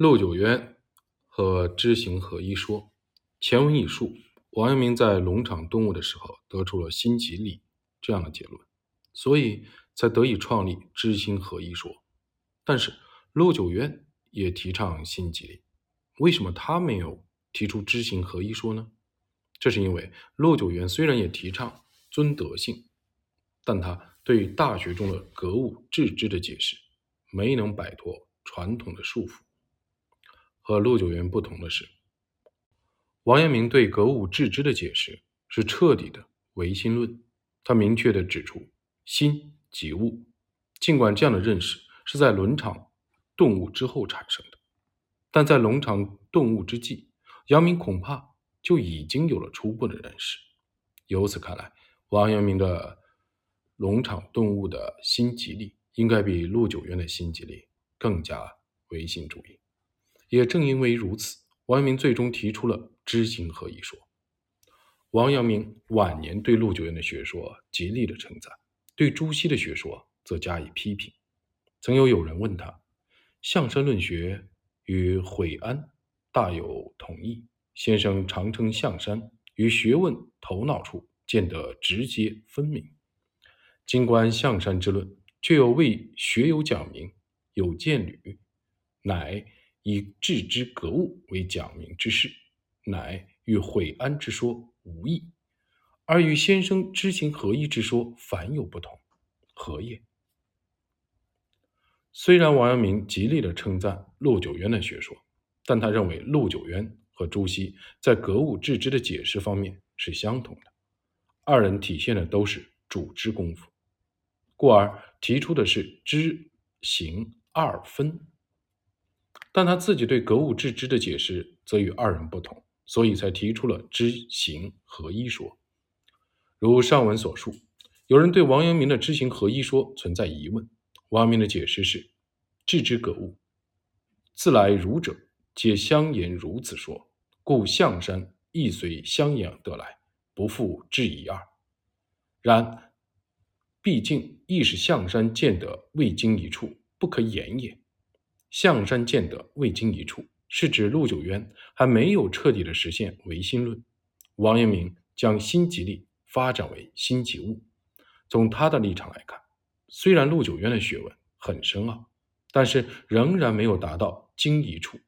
陆九渊和知行合一说，前文已述，王阳明在农场动物的时候得出了心即理这样的结论，所以才得以创立知行合一说。但是陆九渊也提倡心即理，为什么他没有提出知行合一说呢？这是因为陆九渊虽然也提倡尊德性，但他对《大学》中的格物致知的解释没能摆脱传统的束缚。和陆九渊不同的是，王阳明对格物致知的解释是彻底的唯心论。他明确地指出，心即物。尽管这样的认识是在伦常顿悟之后产生的，但在伦常顿悟之际，阳明恐怕就已经有了初步的认识。由此看来，王阳明的农场顿悟的心即力，应该比陆九渊的心即力更加唯心主义。也正因为如此，王阳明最终提出了知行合一说。王阳明晚年对陆九渊的学说极力的称赞，对朱熹的学说则加以批评。曾有友人问他：“象山论学与悔安大有同异，先生常称象山于学问头脑处见得直接分明。今观象山之论，却又为学有讲明，有见履，乃。”以致知格物为讲明之事，乃与悔安之说无异，而与先生知行合一之说反有不同，何也？虽然王阳明极力的称赞陆九渊的学说，但他认为陆九渊和朱熹在格物致知的解释方面是相同的，二人体现的都是主知功夫，故而提出的是知行二分。但他自己对格物致知的解释则与二人不同，所以才提出了知行合一说。如上文所述，有人对王阳明的知行合一说存在疑问，王阳明的解释是：致知格物，自来儒者皆相言如此说，故象山亦随相言得来，不复质疑二。然毕竟亦是象山见得未经一处，不可言也。象山见得未经一处，是指陆九渊还没有彻底的实现唯心论。王阳明将心即力发展为心即物。从他的立场来看，虽然陆九渊的学问很深奥，但是仍然没有达到经一处。